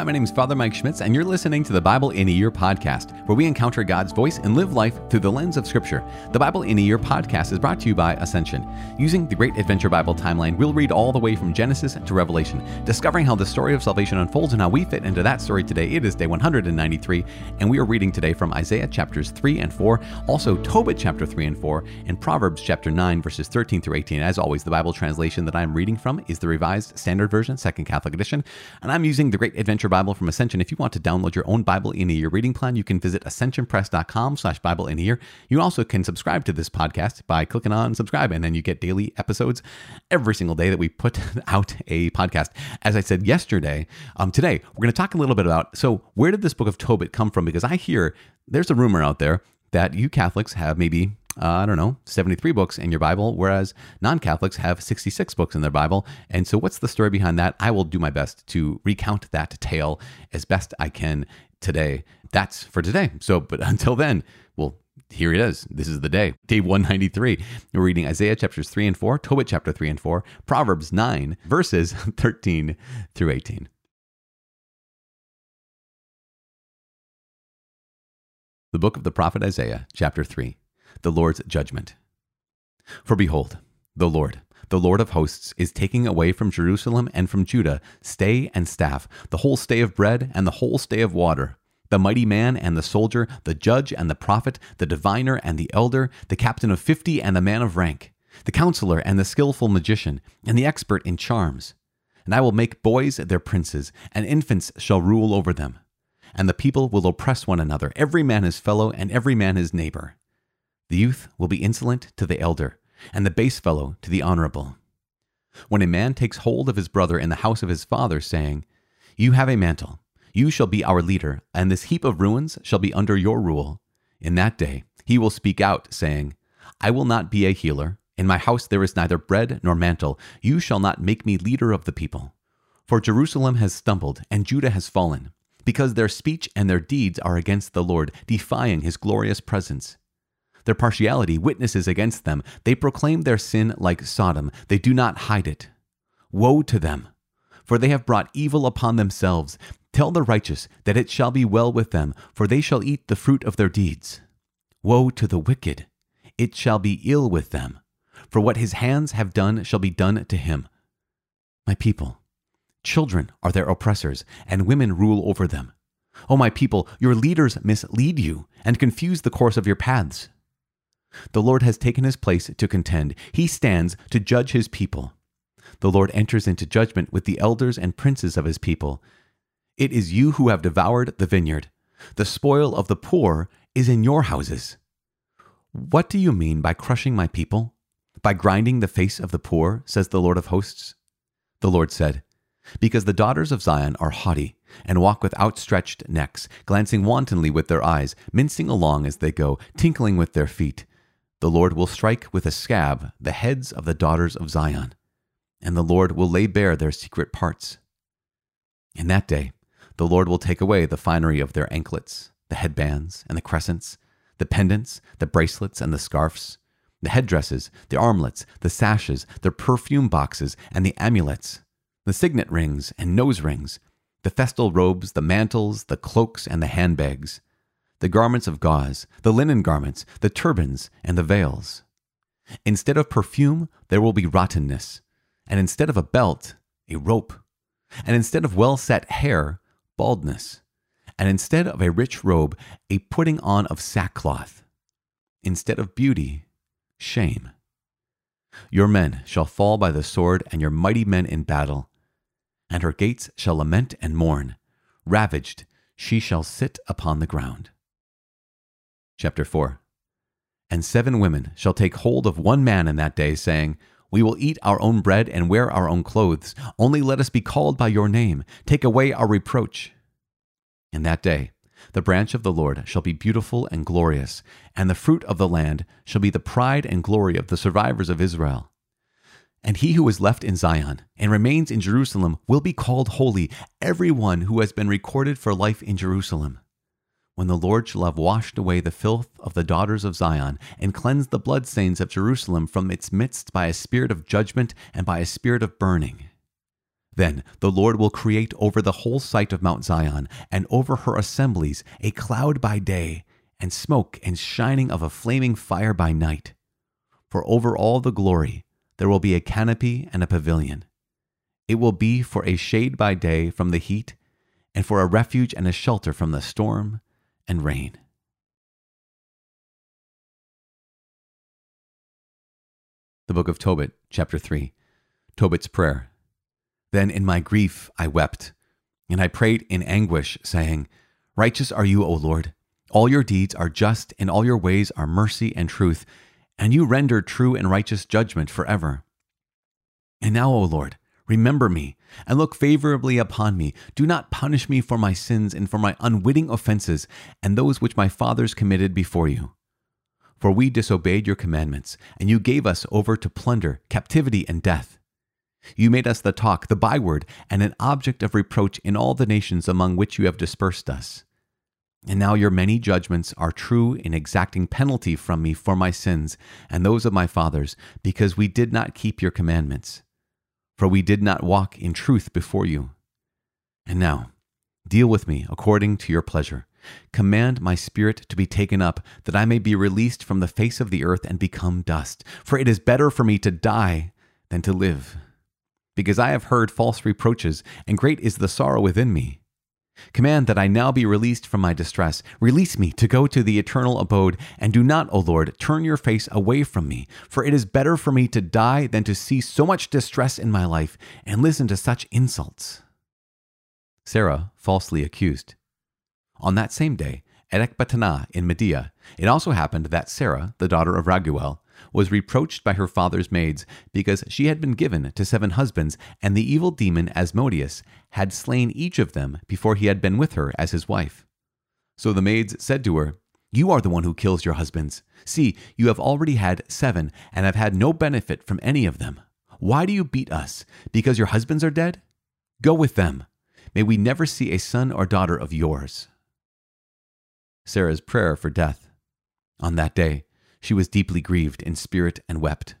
Hi, my name is Father Mike Schmitz, and you're listening to the Bible in a Year podcast, where we encounter God's voice and live life through the lens of Scripture. The Bible in a Year podcast is brought to you by Ascension. Using the Great Adventure Bible timeline, we'll read all the way from Genesis to Revelation, discovering how the story of salvation unfolds and how we fit into that story today. It is day 193, and we are reading today from Isaiah chapters 3 and 4, also Tobit chapter 3 and 4, and Proverbs chapter 9, verses 13 through 18. As always, the Bible translation that I'm reading from is the Revised Standard Version, Second Catholic Edition, and I'm using the Great Adventure Bible from Ascension. If you want to download your own Bible in a Year reading plan, you can visit ascensionpress.com slash Bible in a Year. You also can subscribe to this podcast by clicking on subscribe, and then you get daily episodes every single day that we put out a podcast. As I said yesterday, um, today we're going to talk a little bit about so where did this book of Tobit come from? Because I hear there's a rumor out there that you Catholics have maybe uh, I don't know, 73 books in your Bible, whereas non Catholics have 66 books in their Bible. And so, what's the story behind that? I will do my best to recount that tale as best I can today. That's for today. So, but until then, well, here it is. This is the day. Day 193. We're reading Isaiah chapters 3 and 4, Tobit chapter 3 and 4, Proverbs 9, verses 13 through 18. The book of the prophet Isaiah, chapter 3 the Lord's judgment. For behold, the Lord, the Lord of hosts, is taking away from Jerusalem and from Judah stay and staff, the whole stay of bread and the whole stay of water, the mighty man and the soldier, the judge and the prophet, the diviner and the elder, the captain of fifty and the man of rank, the counselor and the skilful magician, and the expert in charms. And I will make boys their princes, and infants shall rule over them. And the people will oppress one another, every man his fellow, and every man his neighbor. The youth will be insolent to the elder, and the base fellow to the honorable. When a man takes hold of his brother in the house of his father, saying, You have a mantle, you shall be our leader, and this heap of ruins shall be under your rule. In that day he will speak out, saying, I will not be a healer. In my house there is neither bread nor mantle. You shall not make me leader of the people. For Jerusalem has stumbled, and Judah has fallen, because their speech and their deeds are against the Lord, defying his glorious presence. Their partiality witnesses against them. They proclaim their sin like Sodom. They do not hide it. Woe to them! For they have brought evil upon themselves. Tell the righteous that it shall be well with them, for they shall eat the fruit of their deeds. Woe to the wicked! It shall be ill with them. For what his hands have done shall be done to him. My people, children are their oppressors, and women rule over them. O my people, your leaders mislead you and confuse the course of your paths. The Lord has taken his place to contend. He stands to judge his people. The Lord enters into judgment with the elders and princes of his people. It is you who have devoured the vineyard. The spoil of the poor is in your houses. What do you mean by crushing my people? By grinding the face of the poor, says the Lord of hosts? The Lord said, Because the daughters of Zion are haughty, and walk with outstretched necks, glancing wantonly with their eyes, mincing along as they go, tinkling with their feet. The Lord will strike with a scab the heads of the daughters of Zion, and the Lord will lay bare their secret parts. In that day, the Lord will take away the finery of their anklets, the headbands and the crescents, the pendants, the bracelets and the scarfs, the headdresses, the armlets, the sashes, the perfume boxes and the amulets, the signet rings and nose rings, the festal robes, the mantles, the cloaks and the handbags the garments of gauze, the linen garments, the turbans, and the veils. Instead of perfume, there will be rottenness, and instead of a belt, a rope, and instead of well set hair, baldness, and instead of a rich robe, a putting on of sackcloth, instead of beauty, shame. Your men shall fall by the sword, and your mighty men in battle, and her gates shall lament and mourn. Ravaged, she shall sit upon the ground. Chapter 4 And seven women shall take hold of one man in that day, saying, We will eat our own bread and wear our own clothes. Only let us be called by your name. Take away our reproach. In that day, the branch of the Lord shall be beautiful and glorious, and the fruit of the land shall be the pride and glory of the survivors of Israel. And he who is left in Zion and remains in Jerusalem will be called holy, every one who has been recorded for life in Jerusalem when the Lord shall have washed away the filth of the daughters of Zion, and cleansed the bloodstains of Jerusalem from its midst by a spirit of judgment and by a spirit of burning. Then the Lord will create over the whole site of Mount Zion and over her assemblies a cloud by day, and smoke and shining of a flaming fire by night. For over all the glory there will be a canopy and a pavilion. It will be for a shade by day from the heat, and for a refuge and a shelter from the storm and rain. The Book of Tobit, chapter 3. Tobit's Prayer. Then in my grief I wept, and I prayed in anguish, saying, Righteous are you, O Lord. All your deeds are just, and all your ways are mercy and truth, and you render true and righteous judgment forever. And now, O Lord, remember me, and look favorably upon me. Do not punish me for my sins and for my unwitting offenses, and those which my fathers committed before you. For we disobeyed your commandments, and you gave us over to plunder, captivity, and death. You made us the talk, the byword, and an object of reproach in all the nations among which you have dispersed us. And now your many judgments are true in exacting penalty from me for my sins and those of my fathers, because we did not keep your commandments. For we did not walk in truth before you. And now, deal with me according to your pleasure. Command my spirit to be taken up, that I may be released from the face of the earth and become dust. For it is better for me to die than to live because I have heard false reproaches, and great is the sorrow within me. Command that I now be released from my distress. Release me to go to the eternal abode, and do not, O Lord, turn your face away from me, for it is better for me to die than to see so much distress in my life and listen to such insults. Sarah falsely accused. On that same day, at Ecbatana in Media, it also happened that Sarah, the daughter of Raguel, was reproached by her father's maids because she had been given to seven husbands, and the evil demon Asmodeus had slain each of them before he had been with her as his wife. So the maids said to her, You are the one who kills your husbands. See, you have already had seven, and have had no benefit from any of them. Why do you beat us? Because your husbands are dead? Go with them. May we never see a son or daughter of yours. Sarah's prayer for death. On that day, she was deeply grieved in spirit and wept.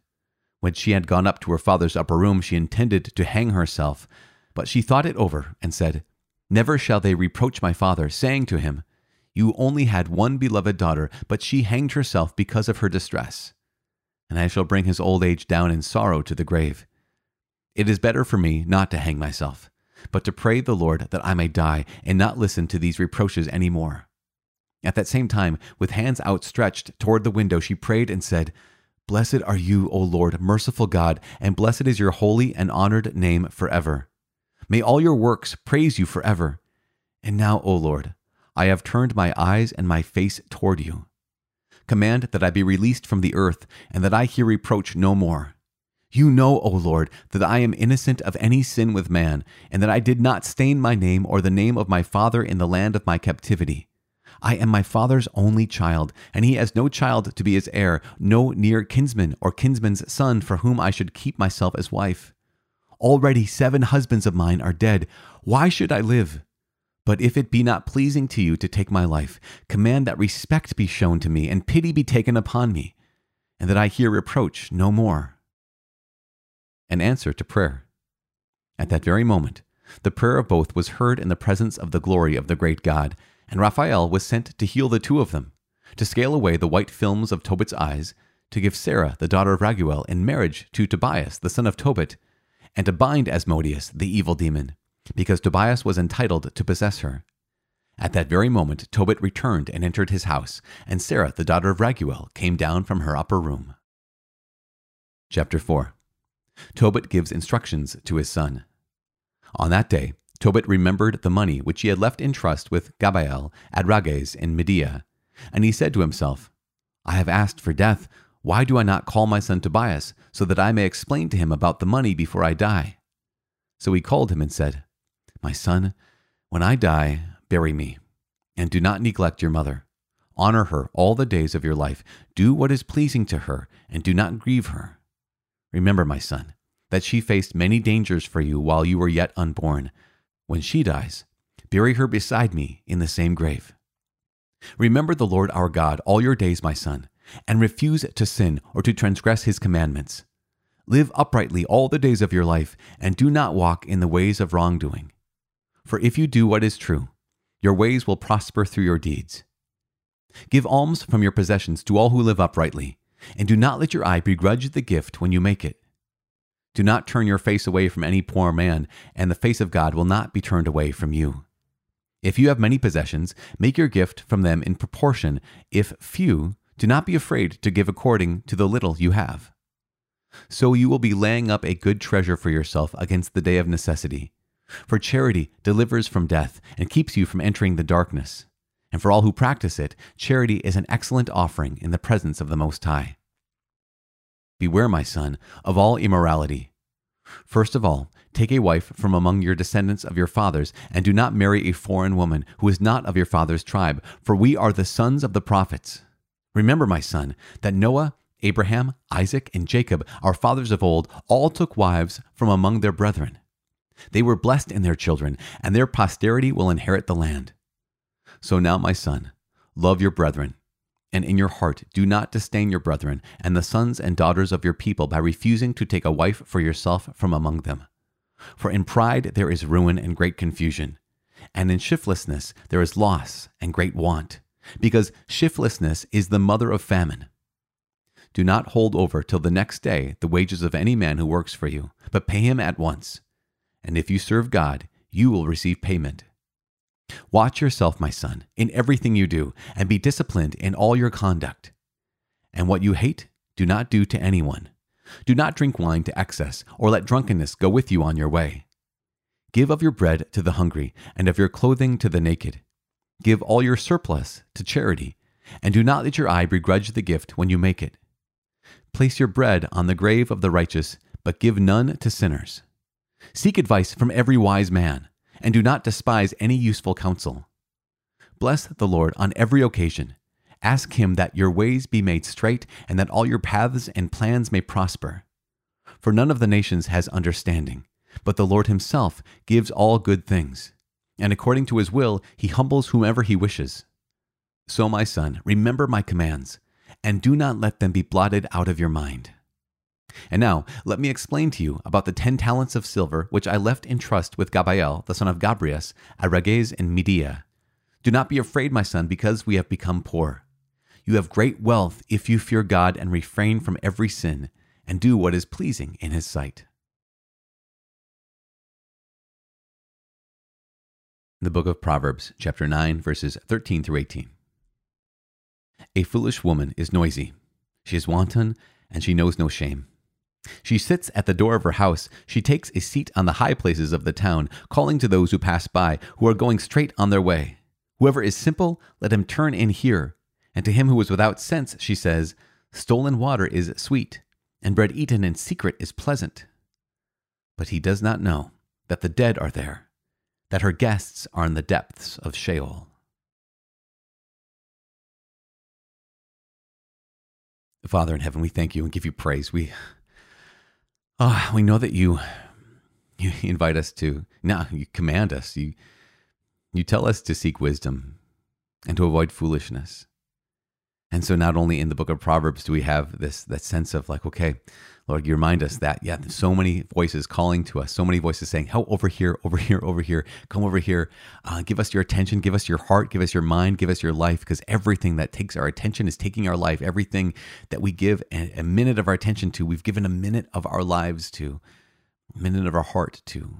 When she had gone up to her father's upper room, she intended to hang herself, but she thought it over and said, Never shall they reproach my father, saying to him, You only had one beloved daughter, but she hanged herself because of her distress. And I shall bring his old age down in sorrow to the grave. It is better for me not to hang myself, but to pray the Lord that I may die and not listen to these reproaches any more. At that same time, with hands outstretched toward the window, she prayed and said, Blessed are you, O Lord, merciful God, and blessed is your holy and honored name forever. May all your works praise you forever. And now, O Lord, I have turned my eyes and my face toward you. Command that I be released from the earth, and that I hear reproach no more. You know, O Lord, that I am innocent of any sin with man, and that I did not stain my name or the name of my father in the land of my captivity. I am my father's only child, and he has no child to be his heir, no near kinsman or kinsman's son for whom I should keep myself as wife. Already seven husbands of mine are dead. Why should I live? But if it be not pleasing to you to take my life, command that respect be shown to me, and pity be taken upon me, and that I hear reproach no more. An answer to prayer. At that very moment, the prayer of both was heard in the presence of the glory of the great God, and Raphael was sent to heal the two of them, to scale away the white films of Tobit's eyes, to give Sarah, the daughter of Raguel, in marriage to Tobias, the son of Tobit, and to bind Asmodeus, the evil demon, because Tobias was entitled to possess her. At that very moment, Tobit returned and entered his house, and Sarah, the daughter of Raguel, came down from her upper room. Chapter 4 Tobit gives instructions to his son. On that day, Tobit remembered the money which he had left in trust with Gabael at Rages in Media, and he said to himself, I have asked for death. Why do I not call my son Tobias, so that I may explain to him about the money before I die? So he called him and said, My son, when I die, bury me, and do not neglect your mother. Honor her all the days of your life. Do what is pleasing to her, and do not grieve her. Remember, my son, that she faced many dangers for you while you were yet unborn when she dies, bury her beside me in the same grave. Remember the Lord our God all your days, my son, and refuse to sin or to transgress his commandments. Live uprightly all the days of your life, and do not walk in the ways of wrongdoing. For if you do what is true, your ways will prosper through your deeds. Give alms from your possessions to all who live uprightly, and do not let your eye begrudge the gift when you make it. Do not turn your face away from any poor man, and the face of God will not be turned away from you. If you have many possessions, make your gift from them in proportion. If few, do not be afraid to give according to the little you have. So you will be laying up a good treasure for yourself against the day of necessity. For charity delivers from death and keeps you from entering the darkness. And for all who practice it, charity is an excellent offering in the presence of the Most High. Beware, my son, of all immorality. First of all, take a wife from among your descendants of your fathers, and do not marry a foreign woman who is not of your father's tribe, for we are the sons of the prophets. Remember, my son, that Noah, Abraham, Isaac, and Jacob, our fathers of old, all took wives from among their brethren. They were blessed in their children, and their posterity will inherit the land. So now, my son, love your brethren, and in your heart do not disdain your brethren and the sons and daughters of your people by refusing to take a wife for yourself from among them. For in pride there is ruin and great confusion, and in shiftlessness there is loss and great want, because shiftlessness is the mother of famine. Do not hold over till the next day the wages of any man who works for you, but pay him at once. And if you serve God, you will receive payment. Watch yourself, my son, in everything you do, and be disciplined in all your conduct. And what you hate, do not do to anyone. Do not drink wine to excess, or let drunkenness go with you on your way. Give of your bread to the hungry, and of your clothing to the naked. Give all your surplus to charity, and do not let your eye begrudge the gift when you make it. Place your bread on the grave of the righteous, but give none to sinners. Seek advice from every wise man and do not despise any useful counsel. Bless the Lord on every occasion. Ask him that your ways be made straight and that all your paths and plans may prosper. For none of the nations has understanding, but the Lord himself gives all good things, and according to his will he humbles whomever he wishes. So, my son, remember my commands, and do not let them be blotted out of your mind. And now, let me explain to you about the ten talents of silver which I left in trust with Gabael, the son of Gabrias, at Rages in Media. Do not be afraid, my son, because we have become poor. You have great wealth if you fear God and refrain from every sin, and do what is pleasing in his sight. The book of Proverbs, chapter 9, verses 13 through 18. A foolish woman is noisy. She is wanton, and she knows no shame. She sits at the door of her house. She takes a seat on the high places of the town, calling to those who pass by, who are going straight on their way. Whoever is simple, let him turn in here. And to him who is without sense, she says, Stolen water is sweet, and bread eaten in secret is pleasant. But he does not know that the dead are there, that her guests are in the depths of Sheol. Father in heaven, we thank you and give you praise. We Oh, we know that you you invite us to now you command us. You you tell us to seek wisdom and to avoid foolishness. And so not only in the book of Proverbs do we have this that sense of like, okay, Lord, you remind us that, yeah, so many voices calling to us, so many voices saying, help over here, over here, over here, come over here. Uh, give us your attention, give us your heart, give us your mind, give us your life, because everything that takes our attention is taking our life. Everything that we give a, a minute of our attention to, we've given a minute of our lives to, a minute of our heart to.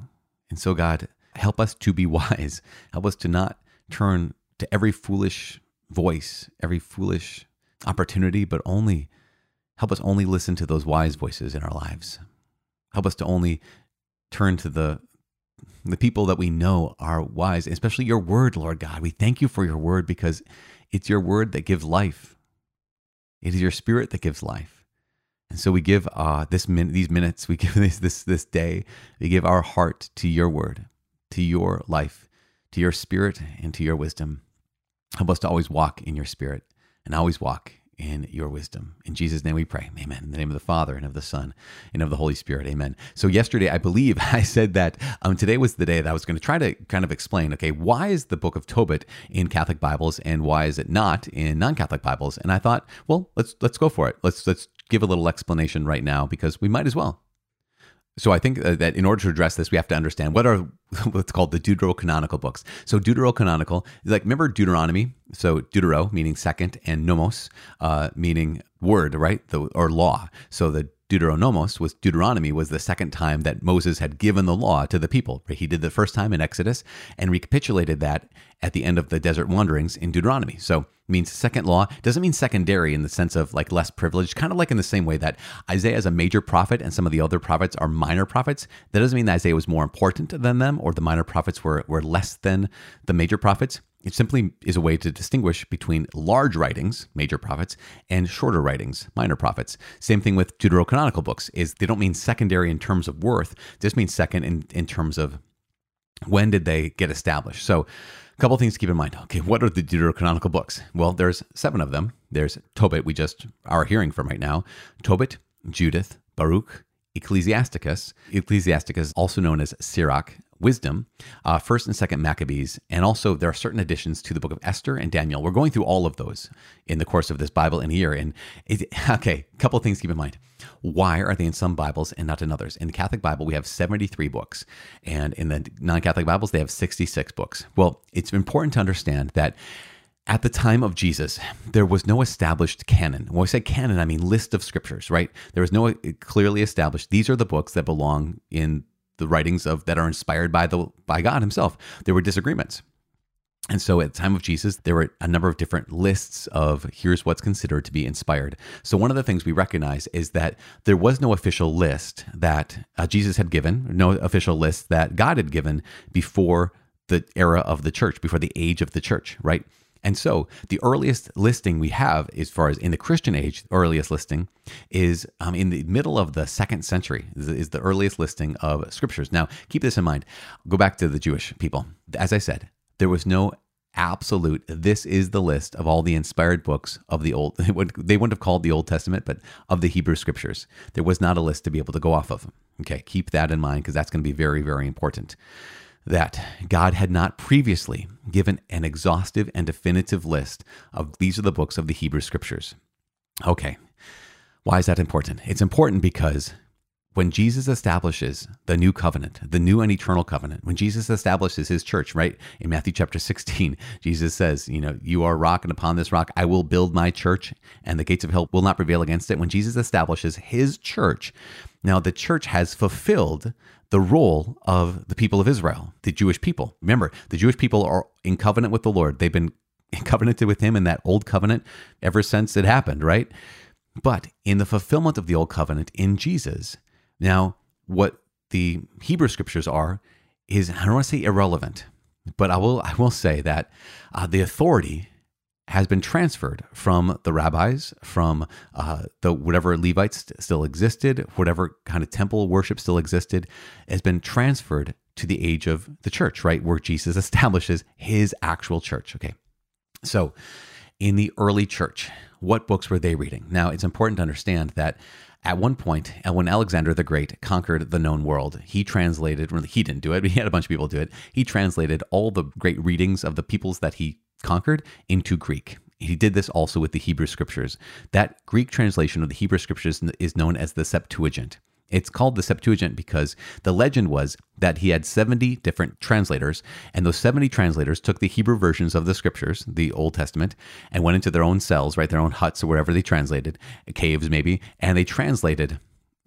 And so, God, help us to be wise. Help us to not turn to every foolish voice, every foolish opportunity, but only Help us only listen to those wise voices in our lives. Help us to only turn to the the people that we know are wise, especially your word, Lord God. We thank you for your word because it's your word that gives life. It is your spirit that gives life. And so we give uh, this min- these minutes, we give this, this, this day, we give our heart to your word, to your life, to your spirit, and to your wisdom. Help us to always walk in your spirit and always walk in your wisdom. In Jesus' name we pray. Amen. In the name of the Father and of the Son and of the Holy Spirit. Amen. So, yesterday, I believe I said that um, today was the day that I was going to try to kind of explain okay, why is the book of Tobit in Catholic Bibles and why is it not in non Catholic Bibles? And I thought, well, let's let's go for it. Let's, let's give a little explanation right now because we might as well. So I think uh, that in order to address this, we have to understand what are what's called the deuterocanonical books. So deuterocanonical, like remember Deuteronomy. So deutero meaning second, and nomos uh, meaning word, right? The, or law. So the Deuteronomos was Deuteronomy was the second time that Moses had given the law to the people. He did the first time in Exodus and recapitulated that at the end of the desert wanderings in Deuteronomy. So means second law doesn't mean secondary in the sense of like less privileged, kind of like in the same way that Isaiah is a major prophet and some of the other prophets are minor prophets. That doesn't mean that Isaiah was more important than them or the minor prophets were, were less than the major prophets. It simply is a way to distinguish between large writings, major prophets, and shorter writings, minor prophets. Same thing with deuterocanonical books, is they don't mean secondary in terms of worth, just means second in, in terms of when did they get established. So a couple things to keep in mind. Okay, what are the deuterocanonical books? Well, there's seven of them. There's Tobit, we just are hearing from right now. Tobit, Judith, Baruch, Ecclesiasticus. Ecclesiasticus, also known as Sirach, wisdom, uh, first and second Maccabees, and also there are certain additions to the book of Esther and Daniel. We're going through all of those in the course of this Bible in a year. And it, okay, a couple of things keep in mind. Why are they in some Bibles and not in others? In the Catholic Bible, we have 73 books, and in the non Catholic Bibles, they have 66 books. Well, it's important to understand that at the time of Jesus, there was no established canon. When I say canon, I mean list of scriptures, right? There was no clearly established, these are the books that belong in the writings of that are inspired by the by God himself. There were disagreements. And so at the time of Jesus, there were a number of different lists of here's what's considered to be inspired. So one of the things we recognize is that there was no official list that uh, Jesus had given, no official list that God had given before the era of the church, before the age of the church, right? And so the earliest listing we have, as far as in the Christian age, earliest listing is um, in the middle of the second century, is, the earliest listing of scriptures. Now, keep this in mind. Go back to the Jewish people. As I said, there was no absolute, this is the list of all the inspired books of the Old, they wouldn't have called the Old Testament, but of the Hebrew scriptures. There was not a list to be able to go off of. Okay, keep that in mind because that's going to be very, very important that God had not previously given an exhaustive and definitive list of these are the books of the Hebrew scriptures. Okay, why is that important? It's important because when Jesus establishes the new covenant, the new and eternal covenant, when Jesus establishes his church, right? In Matthew chapter 16, Jesus says, You know, you are a rock, and upon this rock I will build my church, and the gates of hell will not prevail against it. When Jesus establishes his church, now the church has fulfilled the role of the people of Israel, the Jewish people. Remember, the Jewish people are in covenant with the Lord. They've been covenanted with him in that old covenant ever since it happened, right? But in the fulfillment of the old covenant in Jesus, now what the Hebrew scriptures are is I don't want to say irrelevant, but I will I will say that uh, the authority has been transferred from the rabbis, from uh, the whatever Levites still existed, whatever kind of temple worship still existed, has been transferred to the age of the church, right, where Jesus establishes his actual church. Okay, so in the early church, what books were they reading? Now, it's important to understand that at one point, when Alexander the Great conquered the known world, he translated, well, he didn't do it, but he had a bunch of people do it. He translated all the great readings of the peoples that he conquered into Greek. He did this also with the Hebrew scriptures. That Greek translation of the Hebrew scriptures is known as the Septuagint. It's called the Septuagint because the legend was that he had 70 different translators, and those 70 translators took the Hebrew versions of the scriptures, the Old Testament, and went into their own cells, right, their own huts or wherever they translated, caves maybe, and they translated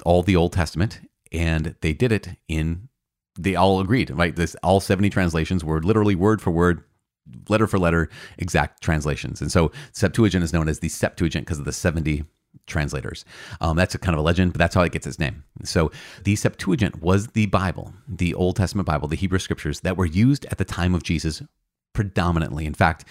all the Old Testament, and they did it in, they all agreed, right? This all 70 translations were literally word for word letter for letter exact translations. And so Septuagint is known as the Septuagint because of the 70 translators. Um, that's a kind of a legend, but that's how it gets its name. So the Septuagint was the Bible, the Old Testament Bible, the Hebrew scriptures that were used at the time of Jesus predominantly. In fact,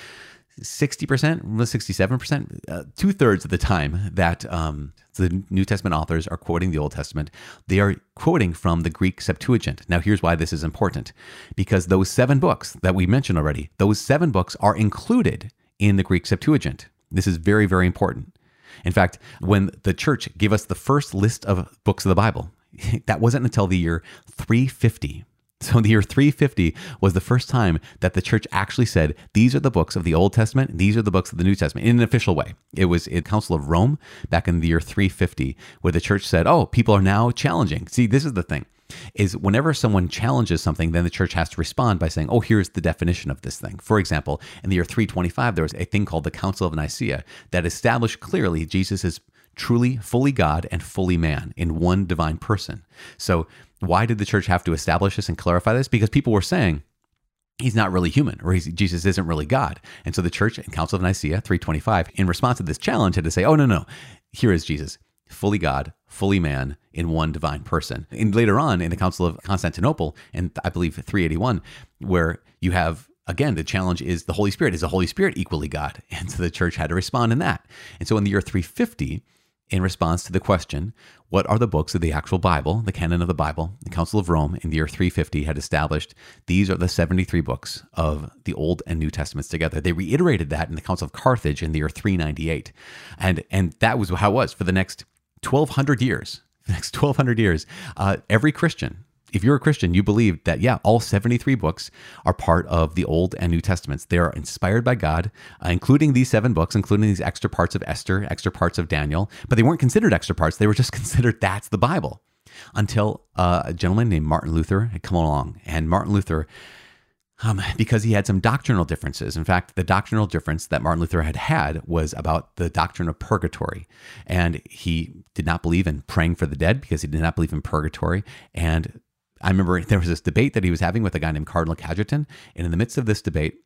60%, 67%, uh, two thirds of the time that um, the New Testament authors are quoting the Old Testament, they are quoting from the Greek Septuagint. Now, here's why this is important because those seven books that we mentioned already, those seven books are included in the Greek Septuagint. This is very, very important. In fact, when the church gave us the first list of books of the Bible, that wasn't until the year 350 So in the year 350 was the first time that the church actually said, these are the books of the Old Testament, these are the books of the New Testament in an official way. It was in Council of Rome back in the year 350 where the church said, oh, people are now challenging. See, this is the thing is whenever someone challenges something, then the church has to respond by saying, oh, here's the definition of this thing. For example, in the year 325, there was a thing called the Council of Nicaea that established clearly Jesus truly fully God and fully man in one divine person. So, why did the church have to establish this and clarify this? Because people were saying, he's not really human or Jesus isn't really God. And so the church in Council of Nicaea 325, in response to this challenge, had to say, oh, no, no, here is Jesus, fully God, fully man in one divine person. And later on in the Council of Constantinople, and I believe 381, where you have again, the challenge is the Holy Spirit. Is the Holy Spirit equally God? And so the church had to respond in that. And so in the year 350, in response to the question, what are the books of the actual Bible, the canon of the Bible? The Council of Rome in the year 350 had established these are the 73 books of the Old and New Testaments together. They reiterated that in the Council of Carthage in the year 398. And, and that was how it was for the next 1,200 years. The next 1,200 years, uh, every Christian if you're a Christian, you believe that, yeah, all 73 books are part of the Old and New Testaments. They are inspired by God, uh, including these seven books, including these extra parts of Esther, extra parts of Daniel, but they weren't considered extra parts. They were just considered that's the Bible until uh, a gentleman named Martin Luther had come along. And Martin Luther, um, because he had some doctrinal differences. In fact, the doctrinal difference that Martin Luther had had was about the doctrine of purgatory. And he did not believe in praying for the dead because he did not believe in purgatory. And I remember there was this debate that he was having with a guy named Cardinal Cajetan. And in the midst of this debate,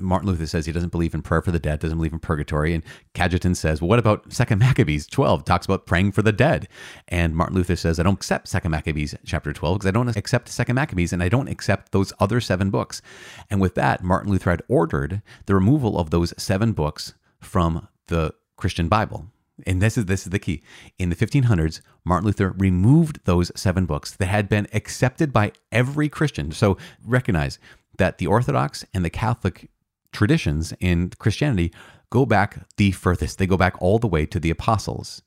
Martin Luther says he doesn't believe in prayer for the dead, doesn't believe in purgatory. And Cajetan says, well, what about Second Maccabees 12? Talks about praying for the dead. And Martin Luther says, I don't accept Second Maccabees chapter 12 because I don't accept Second Maccabees and I don't accept those other seven books. And with that, Martin Luther had ordered the removal of those seven books from the Christian Bible and this is this is the key. In the 1500s, Martin Luther removed those seven books that had been accepted by every Christian. So recognize that the Orthodox and the Catholic traditions in Christianity go back the furthest. They go back all the way to the apostles.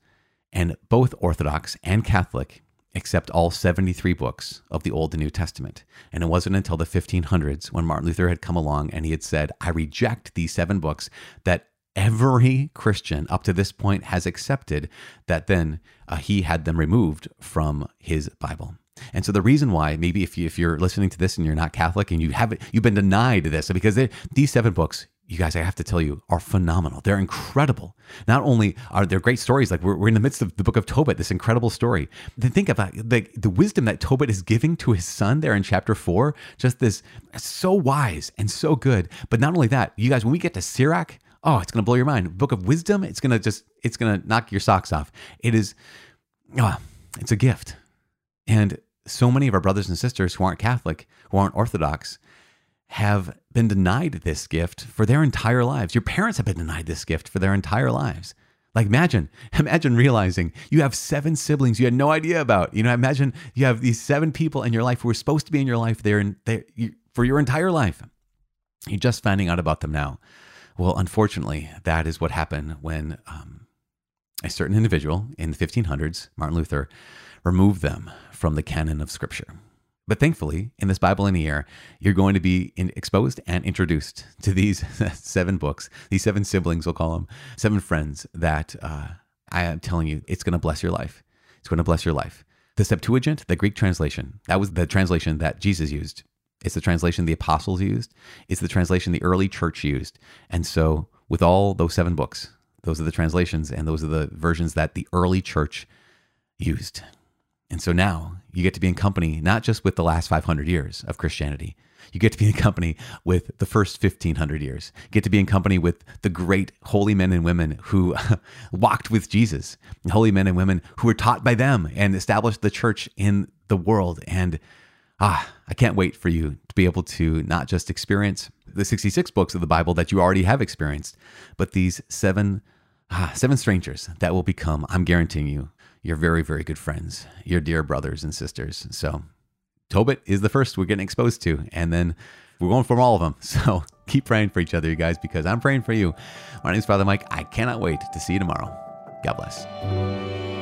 And both Orthodox and Catholic accept all 73 books of the Old and New Testament. And it wasn't until the 1500s when Martin Luther had come along and he had said, I reject these seven books that every Christian up to this point has accepted that then uh, he had them removed from his Bible. And so the reason why, maybe if you if you're listening to this and you're not Catholic and you haven't you've been denied this because they, these seven books, you guys, I have to tell you, are phenomenal. They're incredible. Not only are there great stories, like we're, we're in the midst of the book of Tobit, this incredible story. Then think about the, the wisdom that Tobit is giving to his son there in chapter four. Just this so wise and so good. But not only that, you guys, when we get to Sirach, oh, it's going to blow your mind. Book of Wisdom, it's going to just, it's going to knock your socks off. It is, oh, it's a gift. And so many of our brothers and sisters who aren't Catholic, who aren't Orthodox, have been denied this gift for their entire lives. Your parents have been denied this gift for their entire lives. Like imagine, imagine realizing you have seven siblings you had no idea about. You know, imagine you have these seven people in your life who are supposed to be in your life there and for your entire life. You're just finding out about them now. Well, unfortunately, that is what happened when um, a certain individual in the 1500s, Martin Luther, removed them from the canon of Scripture. But thankfully, in this Bible in a year, you're going to be in, exposed and introduced to these seven books, these seven siblings, we'll call them, seven friends that uh, I am telling you, it's going to bless your life. It's going to bless your life. The Septuagint, the Greek translation, that was the translation that Jesus used it's the translation the apostles used. It's the translation the early church used. And so, with all those seven books, those are the translations and those are the versions that the early church used. And so now you get to be in company not just with the last 500 years of Christianity, you get to be in company with the first 1500 years. You get to be in company with the great holy men and women who walked with Jesus, holy men and women who were taught by them and established the church in the world. And ah, I can't wait for you to be able to not just experience the 66 books of the Bible that you already have experienced, but these seven, ah, seven strangers that will become, I'm guaranteeing you, your very, very good friends, your dear brothers and sisters. So, Tobit is the first we're getting exposed to, and then we're going from all of them. So, keep praying for each other, you guys, because I'm praying for you. My name is Father Mike. I cannot wait to see you tomorrow. God bless.